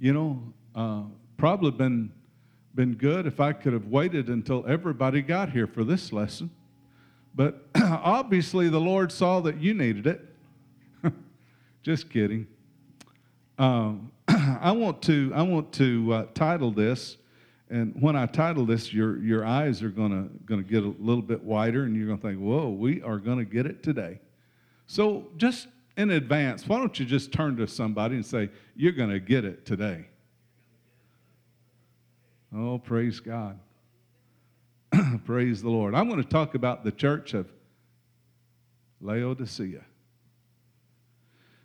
you know, uh, probably been been good if I could have waited until everybody got here for this lesson. But obviously, the Lord saw that you needed it. Just kidding. Um, I want to I want to uh, title this, and when I title this, your your eyes are gonna gonna get a little bit wider, and you're gonna think, "Whoa, we are gonna get it today." So just in advance, why don't you just turn to somebody and say, "You're gonna get it today." Oh, praise God. praise the Lord. I'm going to talk about the church of Laodicea.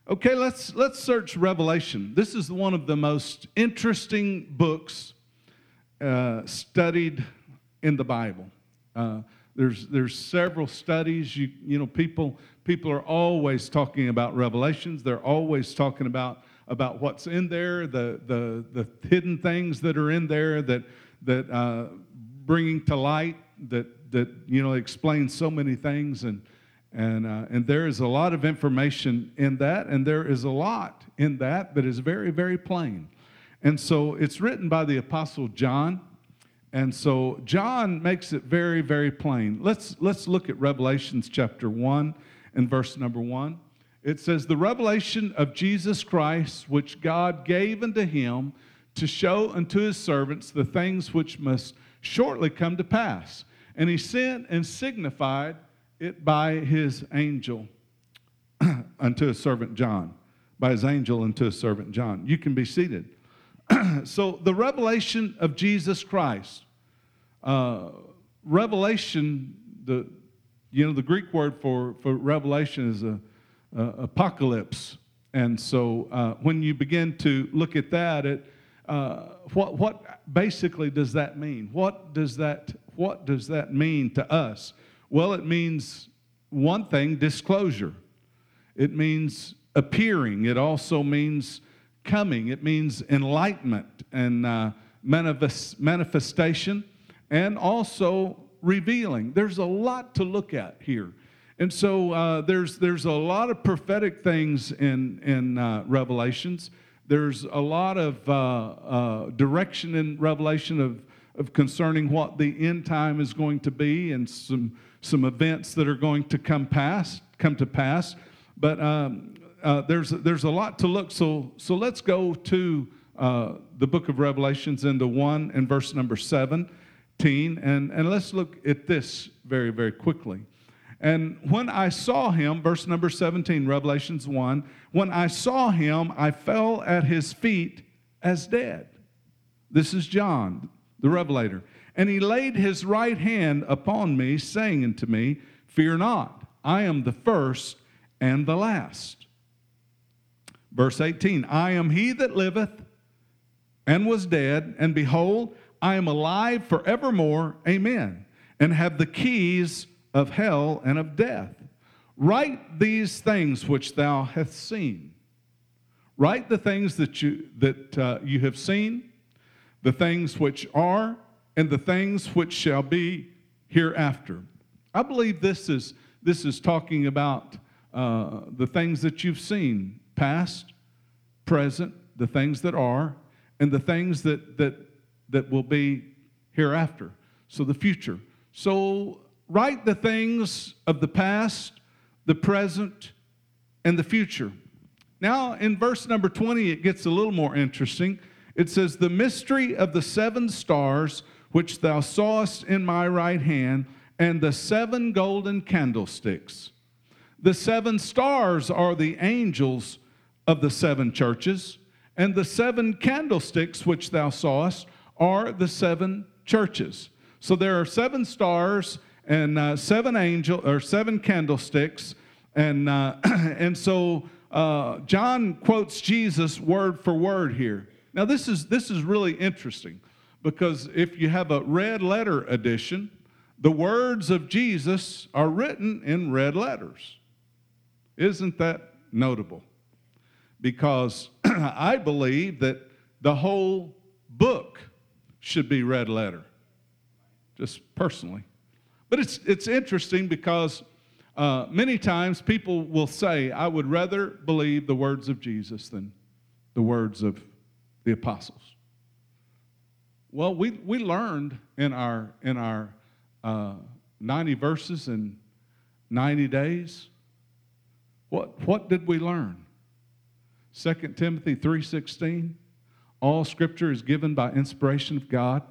Okay, let's, let's search Revelation. This is one of the most interesting books uh, studied in the Bible. Uh, there's, there's several studies. You, you know, people, people are always talking about Revelations. They're always talking about, about what's in there, the, the, the hidden things that are in there that, that uh, bringing to light, that, that, you know, explain so many things. And, and, uh, and there is a lot of information in that, and there is a lot in that that is very, very plain. And so it's written by the Apostle John. And so John makes it very, very plain. Let's, let's look at Revelations chapter 1 and verse number 1. It says, The revelation of Jesus Christ, which God gave unto him to show unto his servants the things which must shortly come to pass. And he sent and signified it by his angel unto his servant John, by his angel unto his servant John. You can be seated. so, the revelation of Jesus Christ, uh, revelation, the you know the Greek word for, for revelation is a, a apocalypse, and so uh, when you begin to look at that, it uh, what what basically does that mean? What does that what does that mean to us? Well, it means one thing disclosure, it means appearing, it also means coming, it means enlightenment and uh, manifest, manifestation, and also revealing. There's a lot to look at here. And so uh, there's, there's a lot of prophetic things in, in uh, Revelations. There's a lot of uh, uh direction in Revelation of, of concerning what the end time is going to be and some some events that are going to come past, come to pass. But um, uh, there's there's a lot to look. So so let's go to uh, the book of Revelations into one and verse number seventeen, and and let's look at this very very quickly. And when I saw him, verse number 17, Revelations 1, when I saw him, I fell at his feet as dead. This is John, the Revelator. And he laid his right hand upon me, saying unto me, Fear not, I am the first and the last. Verse 18 I am he that liveth and was dead, and behold, I am alive forevermore. Amen. And have the keys of hell and of death. Write these things which thou hast seen. Write the things that you, that, uh, you have seen, the things which are and the things which shall be hereafter. I believe this is, this is talking about uh, the things that you've seen past, present, the things that are, and the things that, that, that will be hereafter. So the future. So write the things of the past, the present, and the future. Now, in verse number 20, it gets a little more interesting. It says, The mystery of the seven stars which thou sawest in my right hand, and the seven golden candlesticks. The seven stars are the angels of the seven churches, and the seven candlesticks which thou sawest are the seven churches. So there are seven stars and uh, seven angel or seven candlesticks, and uh, and so uh, John quotes Jesus word for word here. Now this is this is really interesting because if you have a red letter edition, the words of Jesus are written in red letters. Isn't that notable? Because I believe that the whole book should be red letter, just personally. But it's, it's interesting because uh, many times people will say, I would rather believe the words of Jesus than the words of the apostles? Well, we, we learned in our, in our uh, 90 verses in 90 days. What, what did we learn? 2 Timothy 3:16 All scripture is given by inspiration of God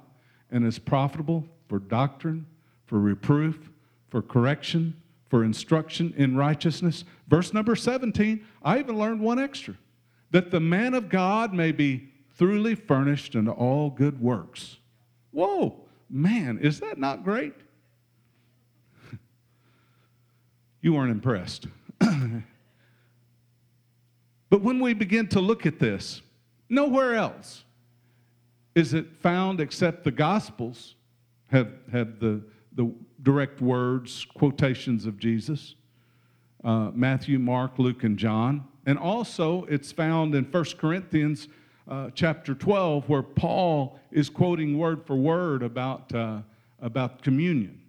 and is profitable for doctrine, for reproof, for correction, for instruction in righteousness. Verse number 17, I even learned one extra that the man of God may be thoroughly furnished unto all good works. Whoa, man, is that not great? you weren't impressed. But when we begin to look at this, nowhere else is it found except the Gospels have, have the, the direct words, quotations of Jesus uh, Matthew, Mark, Luke, and John. And also, it's found in 1 Corinthians uh, chapter 12, where Paul is quoting word for word about, uh, about communion.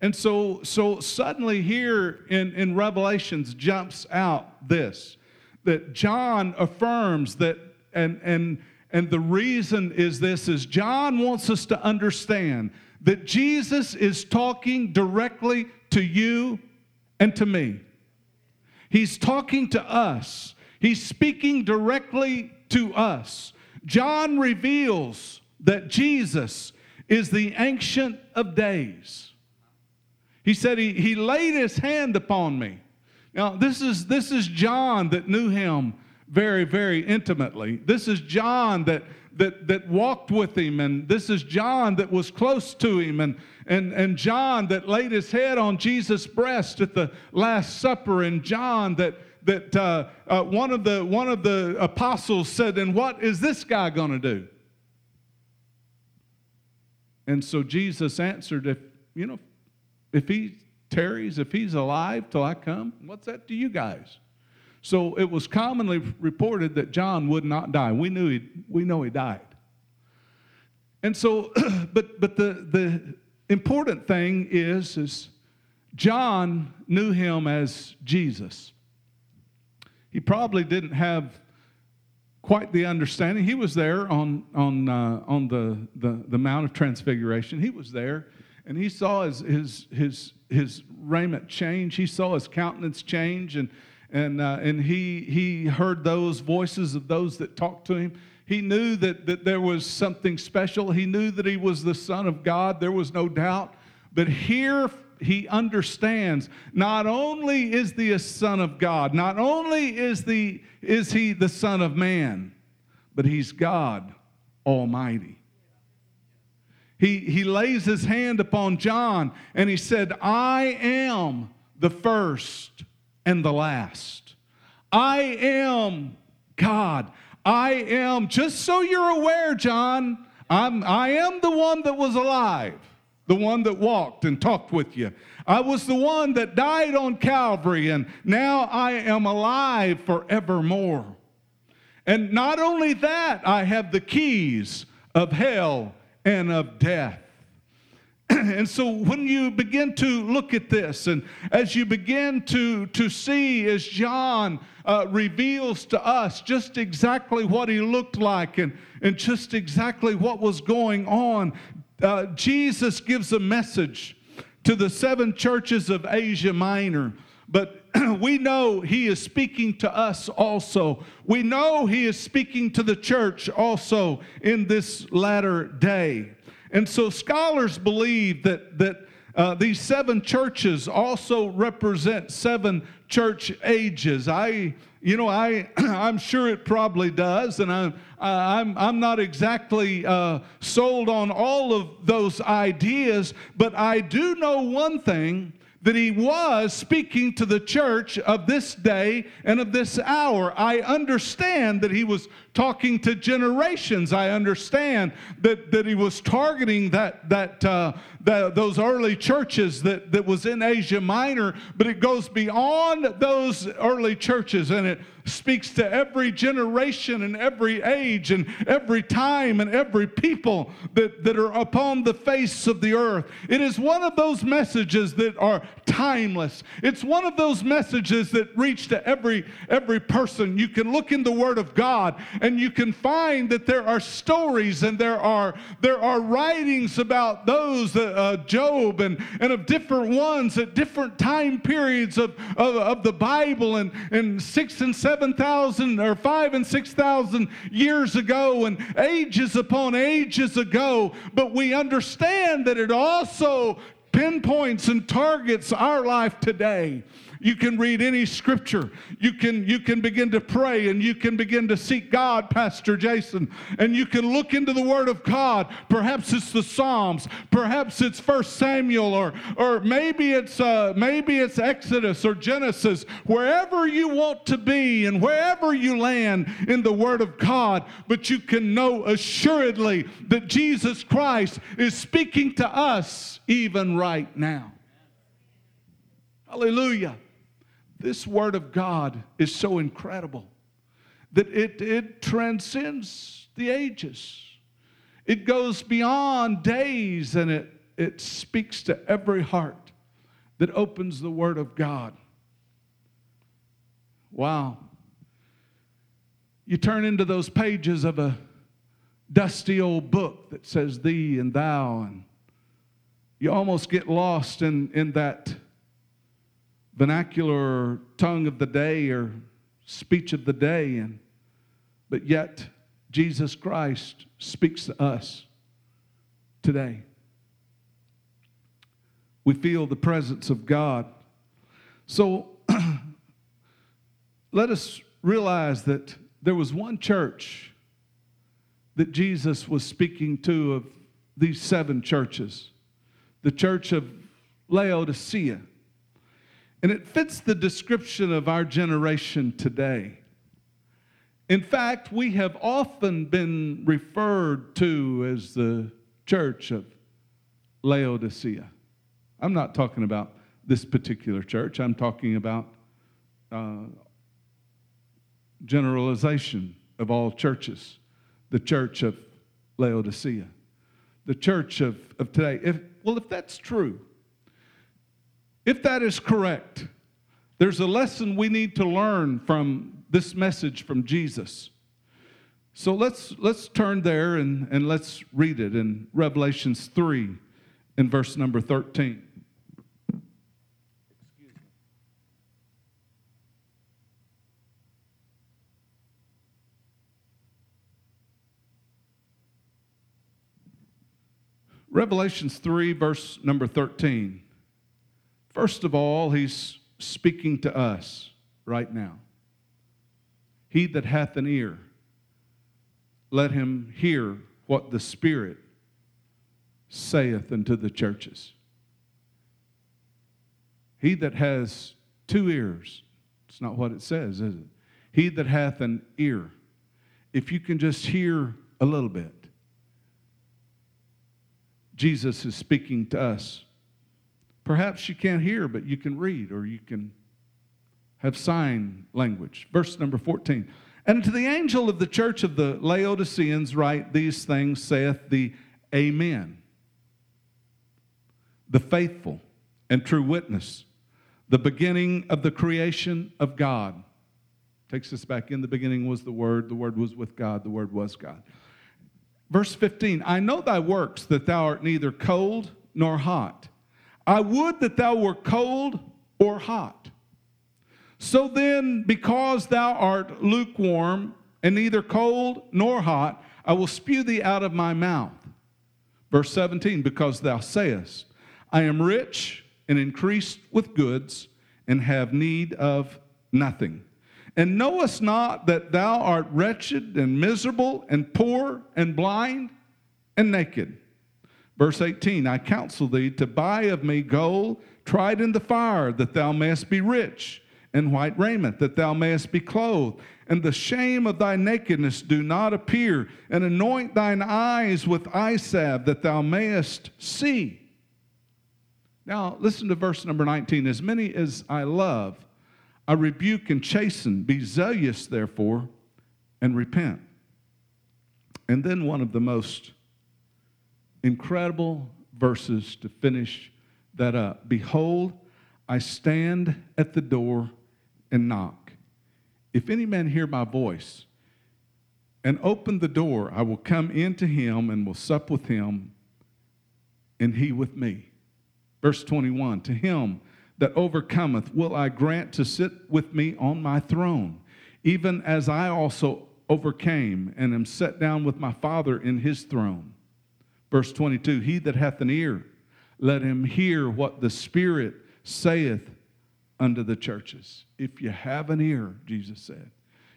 And so, so suddenly here in, in Revelations jumps out this that John affirms that, and, and, and the reason is this is John wants us to understand that Jesus is talking directly to you and to me. He's talking to us. He's speaking directly to us. John reveals that Jesus is the Ancient of Days. He said, He, he laid His hand upon me. Now, this is, this is John that knew Him very, very intimately. This is John that, that, that walked with him, and this is John that was close to him, and, and, and John that laid his head on Jesus' breast at the Last Supper, and John that, that uh, uh, one, of the, one of the apostles said, And what is this guy going to do? And so Jesus answered, If, you know, if he tarries, if he's alive till I come, what's that to you guys? So it was commonly reported that John would not die. We knew he, we know he died. And so, but but the the important thing is is John knew him as Jesus. He probably didn't have quite the understanding. He was there on on uh, on the, the the Mount of Transfiguration. He was there, and he saw his his his his raiment change. He saw his countenance change, and and, uh, and he, he heard those voices of those that talked to him. He knew that, that there was something special. He knew that he was the Son of God. There was no doubt. But here he understands not only is he a Son of God, not only is, the, is he the Son of Man, but he's God Almighty. He, he lays his hand upon John and he said, I am the first and the last. I am God. I am, just so you're aware, John, I'm, I am the one that was alive, the one that walked and talked with you. I was the one that died on Calvary, and now I am alive forevermore. And not only that, I have the keys of hell and of death. and so when you begin to look at this and as you begin to, to see as john uh, reveals to us just exactly what he looked like and, and just exactly what was going on uh, jesus gives a message to the seven churches of asia minor but we know he is speaking to us also. We know he is speaking to the church also in this latter day. And so scholars believe that, that uh, these seven churches also represent seven church ages. I, you know, I, I'm sure it probably does, and I'm, I'm, I'm not exactly uh, sold on all of those ideas, but I do know one thing that he was speaking to the church of this day and of this hour. I understand that he was talking to generations. I understand that, that he was targeting that, that, uh, that, those early churches that, that was in Asia Minor, but it goes beyond those early churches and it speaks to every generation and every age and every time and every people that, that are upon the face of the earth. It is one of those messages that are timeless. It's one of those messages that reach to every every person. You can look in the Word of God and you can find that there are stories and there are, there are writings about those, uh, uh, Job and, and of different ones at different time periods of, of, of the Bible and, and six and seven thousand or five and six thousand years ago and ages upon ages ago. But we understand that it also pinpoints and targets our life today. You can read any scripture. You can, you can begin to pray and you can begin to seek God, Pastor Jason. And you can look into the Word of God. Perhaps it's the Psalms. Perhaps it's First Samuel or, or maybe, it's, uh, maybe it's Exodus or Genesis. Wherever you want to be and wherever you land in the Word of God. But you can know assuredly that Jesus Christ is speaking to us even right now. Hallelujah. This Word of God is so incredible that it, it transcends the ages. It goes beyond days and it, it speaks to every heart that opens the Word of God. Wow. You turn into those pages of a dusty old book that says thee and thou, and you almost get lost in, in that vernacular tongue of the day or speech of the day and but yet Jesus Christ speaks to us today. We feel the presence of God. So let us realize that there was one church that Jesus was speaking to of these seven churches the church of Laodicea. And it fits the description of our generation today. In fact, we have often been referred to as the church of Laodicea. I'm not talking about this particular church, I'm talking about uh, generalization of all churches, the church of Laodicea, the church of, of today. If, well, if that's true, if that is correct, there's a lesson we need to learn from this message from Jesus. So let's, let's turn there and, and let's read it in Revelations 3 in verse number 13. Revelations 3, verse number 13. First of all, he's speaking to us right now. He that hath an ear, let him hear what the Spirit saith unto the churches. He that has two ears, it's not what it says, is it? He that hath an ear. If you can just hear a little bit, Jesus is speaking to us Perhaps you can't hear, but you can read or you can have sign language. Verse number 14. And to the angel of the church of the Laodiceans write these things, saith the Amen, the faithful and true witness, the beginning of the creation of God. Takes us back in the beginning was the Word, the Word was with God, the Word was God. Verse 15 I know thy works, that thou art neither cold nor hot. I would that thou were cold or hot. So then, because thou art lukewarm and neither cold nor hot, I will spew thee out of my mouth. Verse 17, because thou sayest, I am rich and increased with goods and have need of nothing. And knowest not that thou art wretched and miserable and poor and blind and naked? Verse 18 I counsel thee to buy of me gold tried in the fire, that thou mayest be rich, and white raiment, that thou mayest be clothed, and the shame of thy nakedness do not appear, and anoint thine eyes with eye salve, that thou mayest see. Now, listen to verse number 19. As many as I love, I rebuke and chasten. Be zealous, therefore, and repent. And then one of the most incredible verses to finish that up. Behold, I stand at the door and knock. If any man hear my voice and open the door, I will come into him and will sup with him, and he with me. Verse 21 To him that overcometh will I grant to sit with me on my throne, even as I also overcame and am set down with my Father in his throne. Verse 22 He that hath an ear, let him hear what the Spirit saith unto the churches. If you have an ear, Jesus said,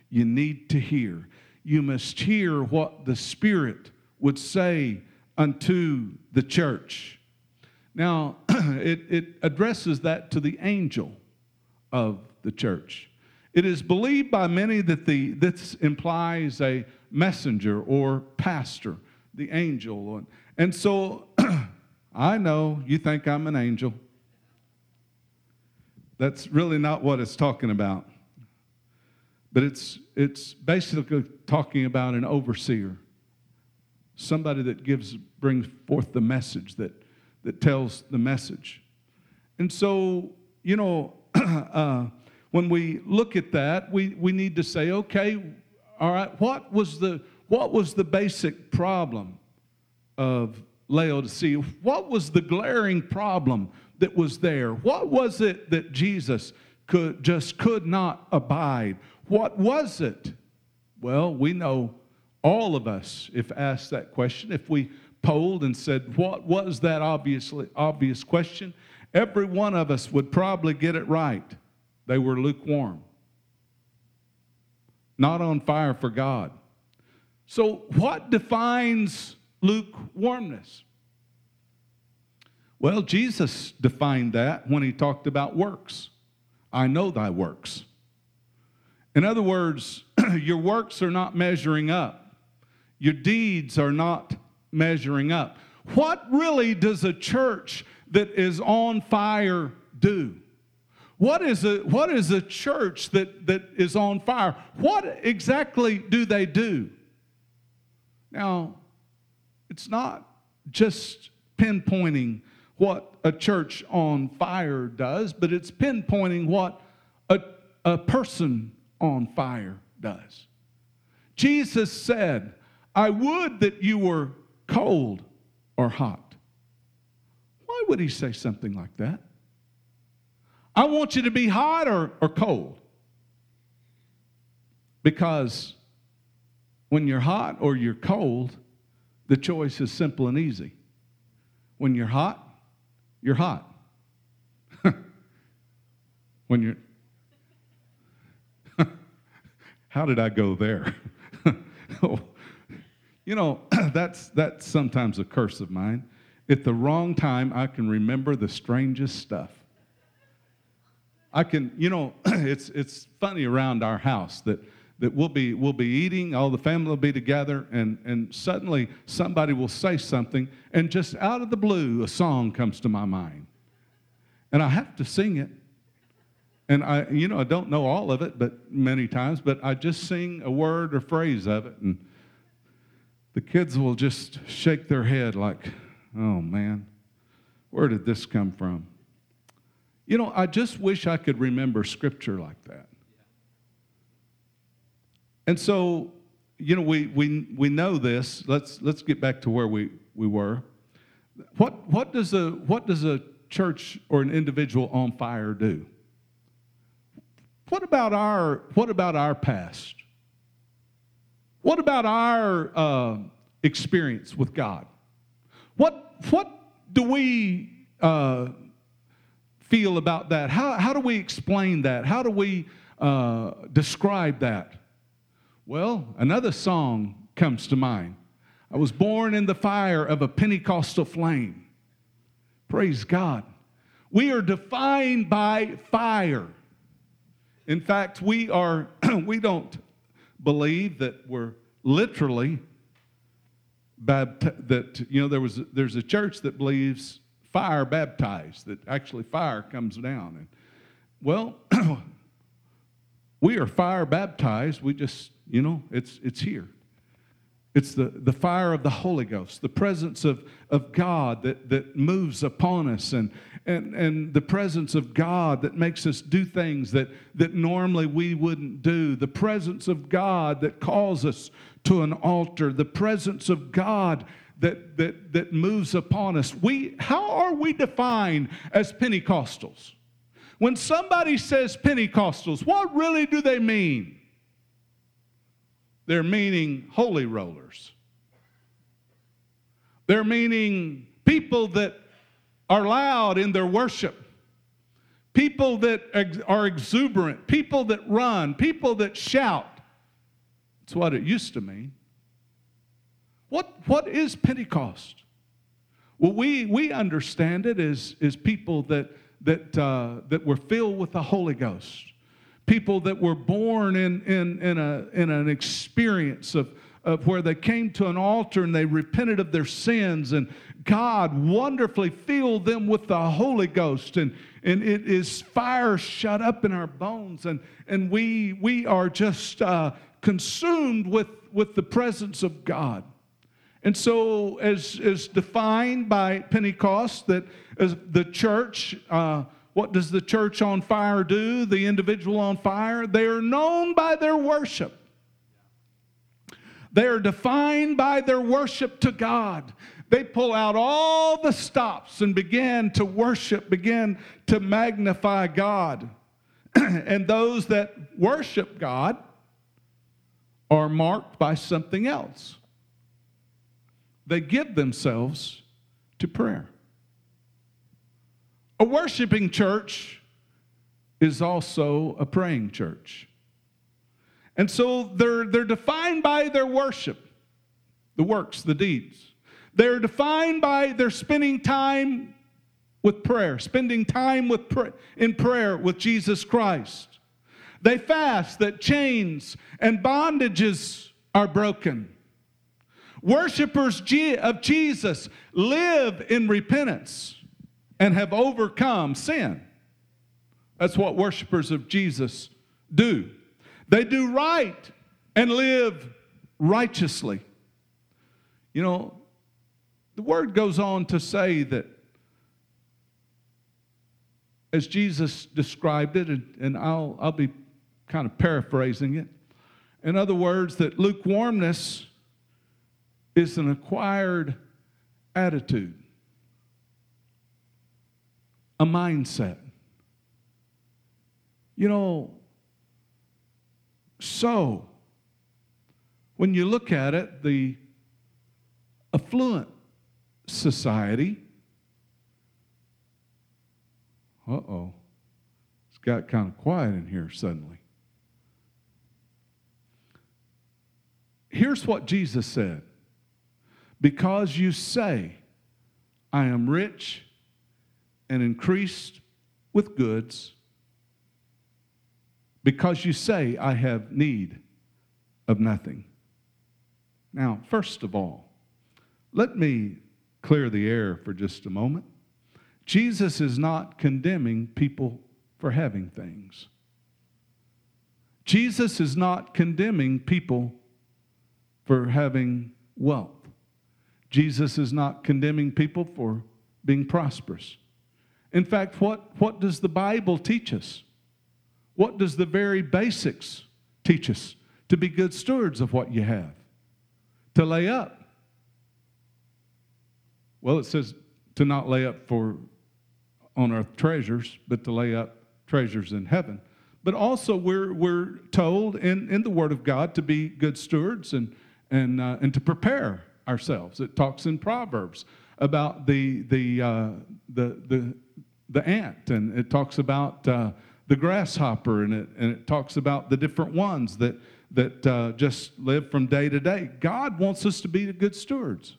you need to hear. You must hear what the Spirit would say unto the church. Now, it, it addresses that to the angel of the church. It is believed by many that the, this implies a messenger or pastor, the angel. And so I know you think I'm an angel. That's really not what it's talking about. But it's, it's basically talking about an overseer, somebody that gives, brings forth the message, that, that tells the message. And so, you know, uh, when we look at that, we, we need to say, okay, all right, what was the, what was the basic problem of Laodicea? What was the glaring problem that was there? What was it that Jesus could just could not abide? What was it? Well, we know all of us, if asked that question, if we polled and said, What was that obviously obvious question? Every one of us would probably get it right. They were lukewarm, not on fire for God. So, what defines lukewarmness? Well, Jesus defined that when he talked about works. I know thy works. In other words, your works are not measuring up, your deeds are not measuring up. What really does a church that is on fire do? What is a, what is a church that, that is on fire? What exactly do they do? Now, it's not just pinpointing what a church on fire does, but it's pinpointing what a, a person on fire does. Jesus said, I would that you were cold or hot. Why would he say something like that? I want you to be hot or, or cold. Because when you're hot or you're cold, the choice is simple and easy. When you're hot, you're hot. when you're. How did I go there? oh, you know, that's, that's sometimes a curse of mine. At the wrong time, I can remember the strangest stuff. I can, you know, it's, it's funny around our house that that we'll be, we'll be eating, all the family will be together, and, and suddenly somebody will say something, and just out of the blue, a song comes to my mind. And I have to sing it. And I, you know, I don't know all of it, but many times, but I just sing a word or phrase of it, and the kids will just shake their head like, oh man, where did this come from? You know, I just wish I could remember scripture like that. And so, you know, we, we, we know this. Let's, let's get back to where we, we were. What, what, does a, what does a church or an individual on fire do? What about our, what about our past? What about our uh, experience with God? What, what do we uh, feel about that? How, how do we explain that? How do we uh, describe that? Well, another song comes to mind. I was born in the fire of a Pentecostal flame. Praise God. We are defined by fire. In fact, we are we don't believe that we're literally baptized that you know there was there's a church that believes fire baptized that actually fire comes down and well we are fire baptized we just you know, it's, it's here. It's the, the fire of the Holy Ghost, the presence of, of God that, that moves upon us, and, and, and the presence of God that makes us do things that, that normally we wouldn't do, the presence of God that calls us to an altar, the presence of God that, that, that moves upon us. We, how are we defined as Pentecostals? When somebody says Pentecostals, what really do they mean? They're meaning holy rollers. They're meaning people that are loud in their worship, people that are exuberant, people that run, people that shout. It's what it used to mean. What, what is Pentecost? Well, we, we understand it as, as people that, that, uh, that were filled with the Holy Ghost, people that were born in, in, in, a, in an experience of, of where they came to an altar and they repented of their sins, and God wonderfully filled them with the Holy Ghost. And, and it is fire shut up in our bones, and, and we, we are just uh, consumed with, with the presence of God. And so, as, as defined by Pentecost, that as the church, uh, what does the church on fire do? The individual on fire? They are known by their worship. They are defined by their worship to God. They pull out all the stops and begin to worship, begin to magnify God. and those that worship God are marked by something else they give themselves to prayer. A worshiping church is also a praying church. And so they're, they're defined by their worship, the works, the deeds. They're defined by their spending time with prayer, spending time with pray, in prayer with Jesus Christ. They fast that chains and bondages are broken. Worshippers of Jesus live in repentance and have overcome sin. That's what worshipers of Jesus do. They do right and live righteously. You know, the word goes on to say that as Jesus described it, and, and I'll, I'll be kind of paraphrasing it. In other words, that lukewarmness is an acquired attitude, a mindset. You know, so when you look at it, the affluent society, uh oh, it's got kind of quiet in here suddenly. Here's what Jesus said because you say, I am rich and increased with goods, because you say, I have need of nothing. Now, first of all, let me clear the air for just a moment. Jesus is not condemning people for having things. Jesus is not condemning people for having wealth. Jesus is not condemning people for being prosperous. In fact, what, what does the Bible teach us? What does the very basics teach us? To be good stewards of what you have, to lay up. Well, it says to not lay up for on earth treasures, but to lay up treasures in heaven. But also, we're, we're told in, in the Word of God to be good stewards and, and, uh, and to prepare ourselves. It talks in Proverbs about the, the, uh, the, the, the ant, and it talks about uh, the grasshopper, and it, and it talks about the different ones that, that uh, just live from day to day. God wants us to be good stewards.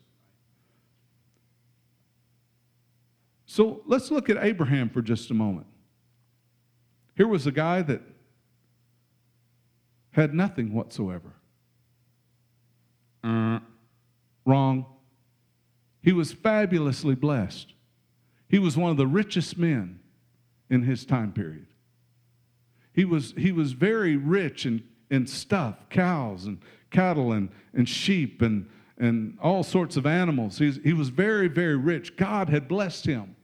So let's look at Abraham for just a moment. Here was a guy that had nothing whatsoever. Uh, Wrong. He was fabulously blessed. He was one of the richest men in his time period. He was, he was very rich in, in stuff cows and cattle and, and sheep and, and all sorts of animals. He's, he was very, very rich. God had blessed him.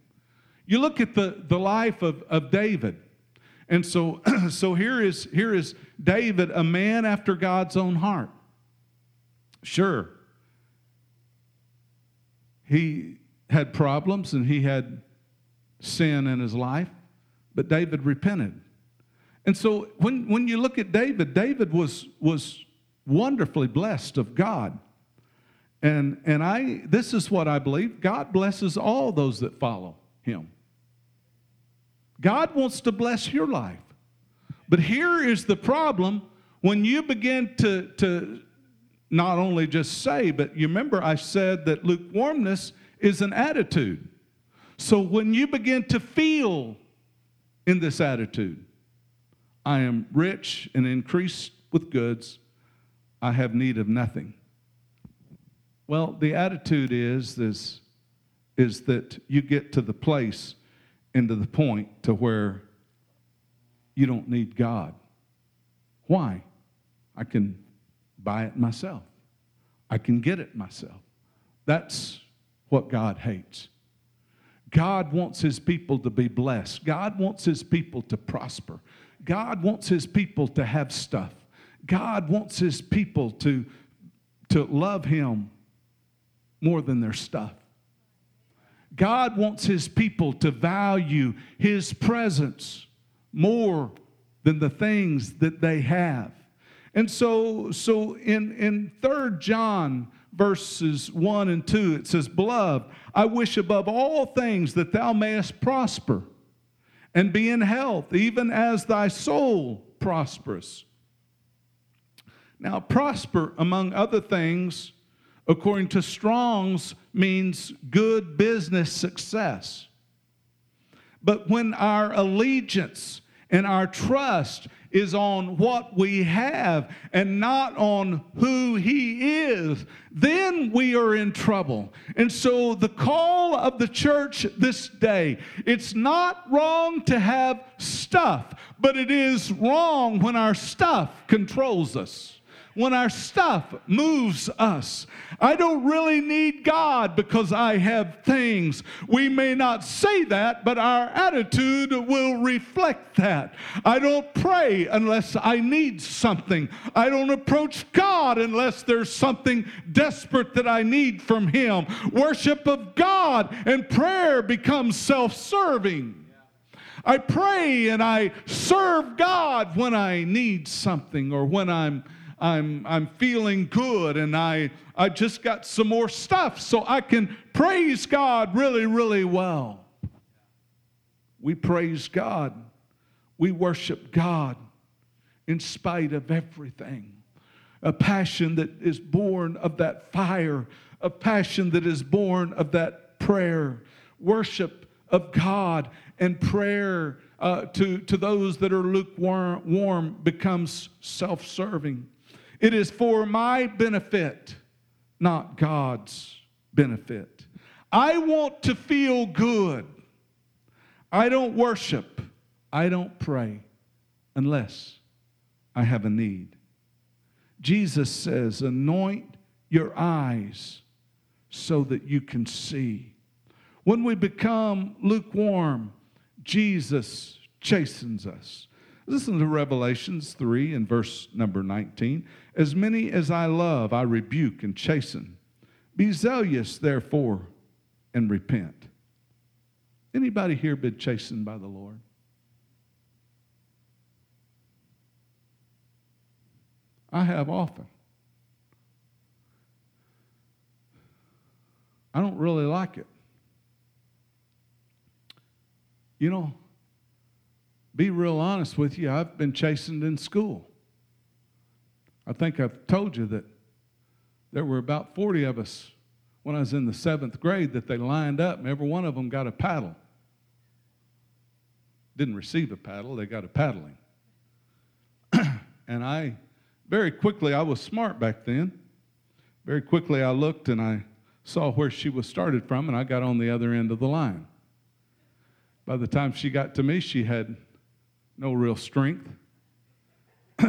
You look at the, the life of, of David. And so, so here, is, here is David, a man after God's own heart. Sure, he had problems and he had sin in his life, but David repented. And so when, when you look at David, David was, was wonderfully blessed of God. And, and I, this is what I believe God blesses all those that follow him. God wants to bless your life. But here is the problem when you begin to, to not only just say, but you remember I said that lukewarmness is an attitude. So when you begin to feel in this attitude, I am rich and increased with goods, I have need of nothing. Well, the attitude is this is that you get to the place and to the point to where you don't need God. Why? I can buy it myself. I can get it myself. That's what God hates. God wants his people to be blessed. God wants his people to prosper. God wants his people to have stuff. God wants his people to, to love him more than their stuff. God wants his people to value his presence more than the things that they have. And so, so in, in 3 John verses 1 and 2, it says, Beloved, I wish above all things that thou mayest prosper and be in health, even as thy soul prospers. Now, prosper, among other things, according to Strong's, means good business success. But when our allegiance and our trust is on what we have and not on who He is, then we are in trouble. And so, the call of the church this day it's not wrong to have stuff, but it is wrong when our stuff controls us when our stuff moves us. I don't really need God because I have things. We may not say that, but our attitude will reflect that. I don't pray unless I need something. I don't approach God unless there's something desperate that I need from Him. Worship of God and prayer becomes self serving. I pray and I serve God when I need something or when I'm I'm, I'm feeling good and I, I just got some more stuff so I can praise God really, really well. We praise God. We worship God in spite of everything. A passion that is born of that fire, a passion that is born of that prayer. Worship of God and prayer uh, to, to those that are lukewarm warm becomes self serving. It is for my benefit, not God's benefit. I want to feel good. I don't worship. I don't pray unless I have a need. Jesus says, Anoint your eyes so that you can see. When we become lukewarm, Jesus chastens us. Listen to Revelations 3 and verse number 19. As many as I love, I rebuke and chasten. Be zealous, therefore, and repent. Anybody here been chastened by the Lord? I have often. I don't really like it. You know, be real honest with you, I've been chastened in school. I think I've told you that there were about 40 of us when I was in the seventh grade that they lined up, and every one of them got a paddle. Didn't receive a paddle, they got a paddling. and I, very quickly, I was smart back then. Very quickly, I looked and I saw where she was started from, and I got on the other end of the line. By the time she got to me, she had no real strength.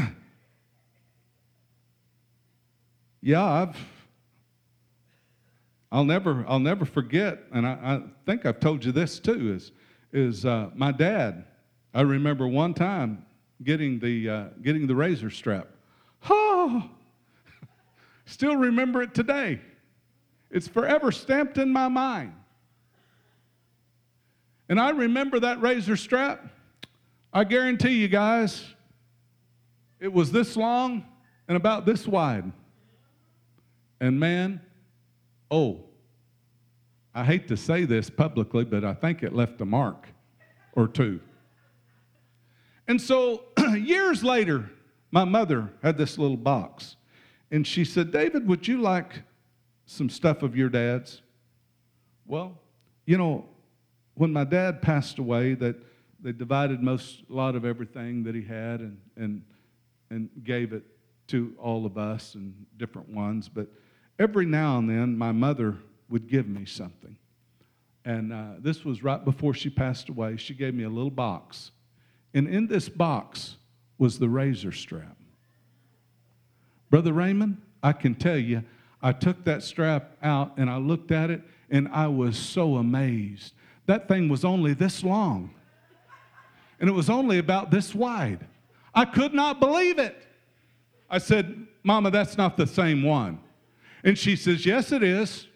yeah, I've I'll never I'll never forget, and I, I think I've told you this too. Is is uh, my dad? I remember one time getting the uh, getting the razor strap. Oh, Still remember it today. It's forever stamped in my mind. And I remember that razor strap. I guarantee you guys, it was this long and about this wide. And man, oh, I hate to say this publicly, but I think it left a mark or two. And so years later, my mother had this little box. And she said, David, would you like some stuff of your dad's? Well, you know, when my dad passed away, that they divided most a lot of everything that he had and and and gave it to all of us and different ones. But every now and then, my mother would give me something. And uh, this was right before she passed away. She gave me a little box. And in this box was the razor strap. Brother Raymond, I can tell you, I took that strap out and I looked at it and I was so amazed. That thing was only this long and it was only about this wide. I could not believe it. I said, Mama, that's not the same one. And she says, Yes, it is.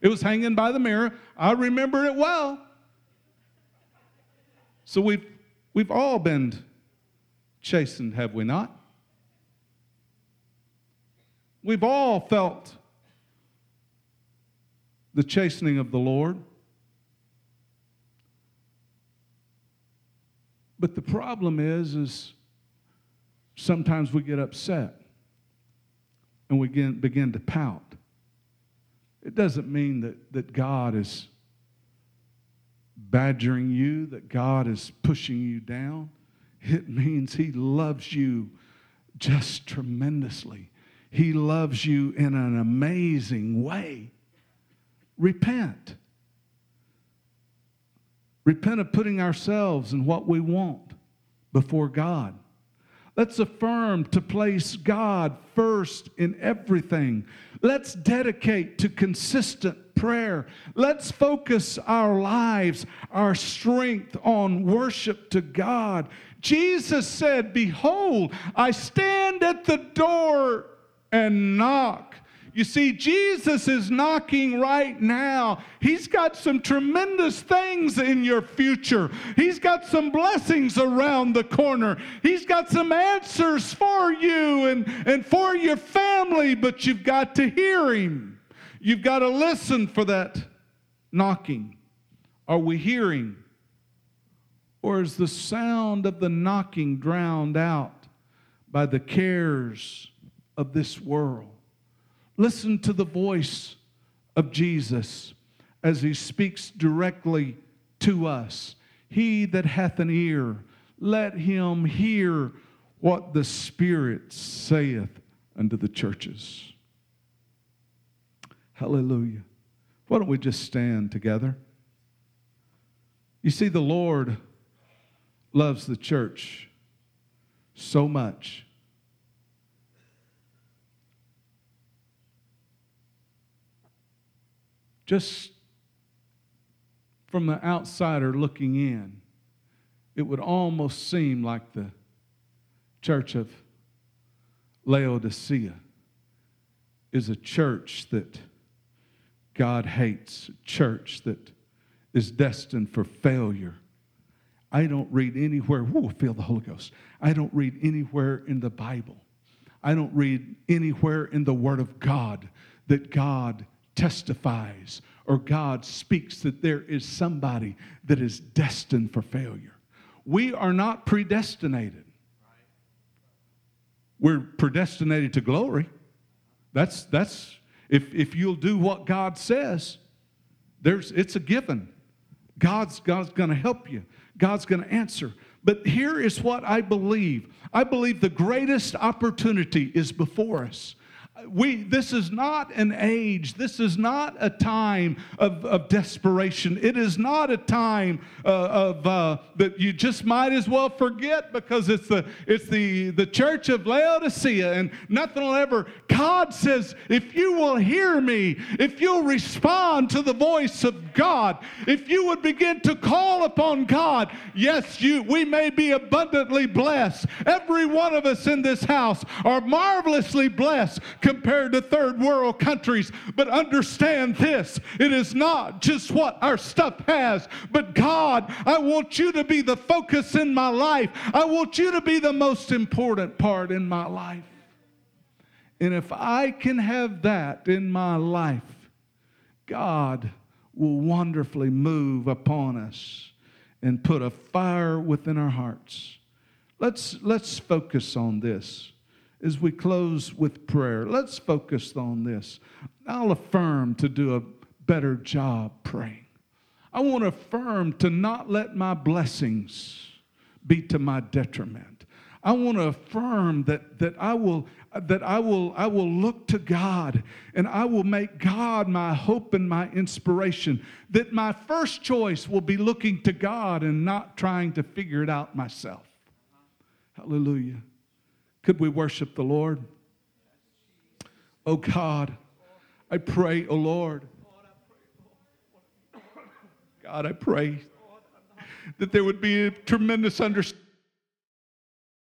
It was hanging by the mirror. I remember it well. So we've, we've all been chastened, have we not? We've all felt the chastening of the Lord. But the problem is, is sometimes we get upset and we begin, begin to pout. It doesn't mean that, that God is badgering you, that God is pushing you down. It means He loves you just tremendously. He loves you in an amazing way. Repent. Repent of putting ourselves and what we want before God. Let's affirm to place God first in everything. Let's dedicate to consistent prayer. Let's focus our lives, our strength on worship to God. Jesus said, Behold, I stand at the door and knock. You see, Jesus is knocking right now. He's got some tremendous things in your future. He's got some blessings around the corner. He's got some answers for you and, and for your family, but you've got to hear Him. You've got to listen for that knocking. Are we hearing? Or is the sound of the knocking drowned out by the cares of this world? Listen to the voice of Jesus as he speaks directly to us. He that hath an ear, let him hear what the Spirit saith unto the churches. Hallelujah. Why don't we just stand together? You see, the Lord loves the church so much just from the outsider looking in, it would almost seem like the church of Laodicea is a church that God hates, a church that is destined for failure. I don't read anywhere, whoo, feel the Holy Ghost. I don't read anywhere in the Bible. I don't read anywhere in the Word of God that God testifies or God speaks that there is somebody that is destined for failure. We are not predestinated. We're predestinated to glory. That's that's if if you'll do what God says, there's it's a given. God's God's going to help you. God's going to answer. But here is what I believe. I believe the greatest opportunity is before us we, this is not an age, this is not a time of, of desperation. It is not a time uh, of uh, that you just might as well forget because it's the it's the, the church of Laodicea and nothing will ever. God says, if you will hear me, if you'll respond to the voice of God, if you would begin to call upon God, yes, you we may be abundantly blessed. Every one of us in this house are marvelously blessed compared to third world countries. But understand this it is not just what our stuff has, but God, I want you to be the focus in my life. I want you to be the most important part in my life. And if I can have that in my life, God will wonderfully move upon us and put a fire within our hearts. Let's, let's focus on this as we close with prayer. Let's focus on this. I'll affirm to do a better job praying. I want to affirm to not let my blessings be to my detriment. I want to affirm that, that I will that I will I will look to God and I will make God my hope and my inspiration. That my first choice will be looking to God and not trying to figure it out myself. Hallelujah. Could we worship the Lord? Oh God, I pray, oh Lord. God, I pray that there would be a tremendous understanding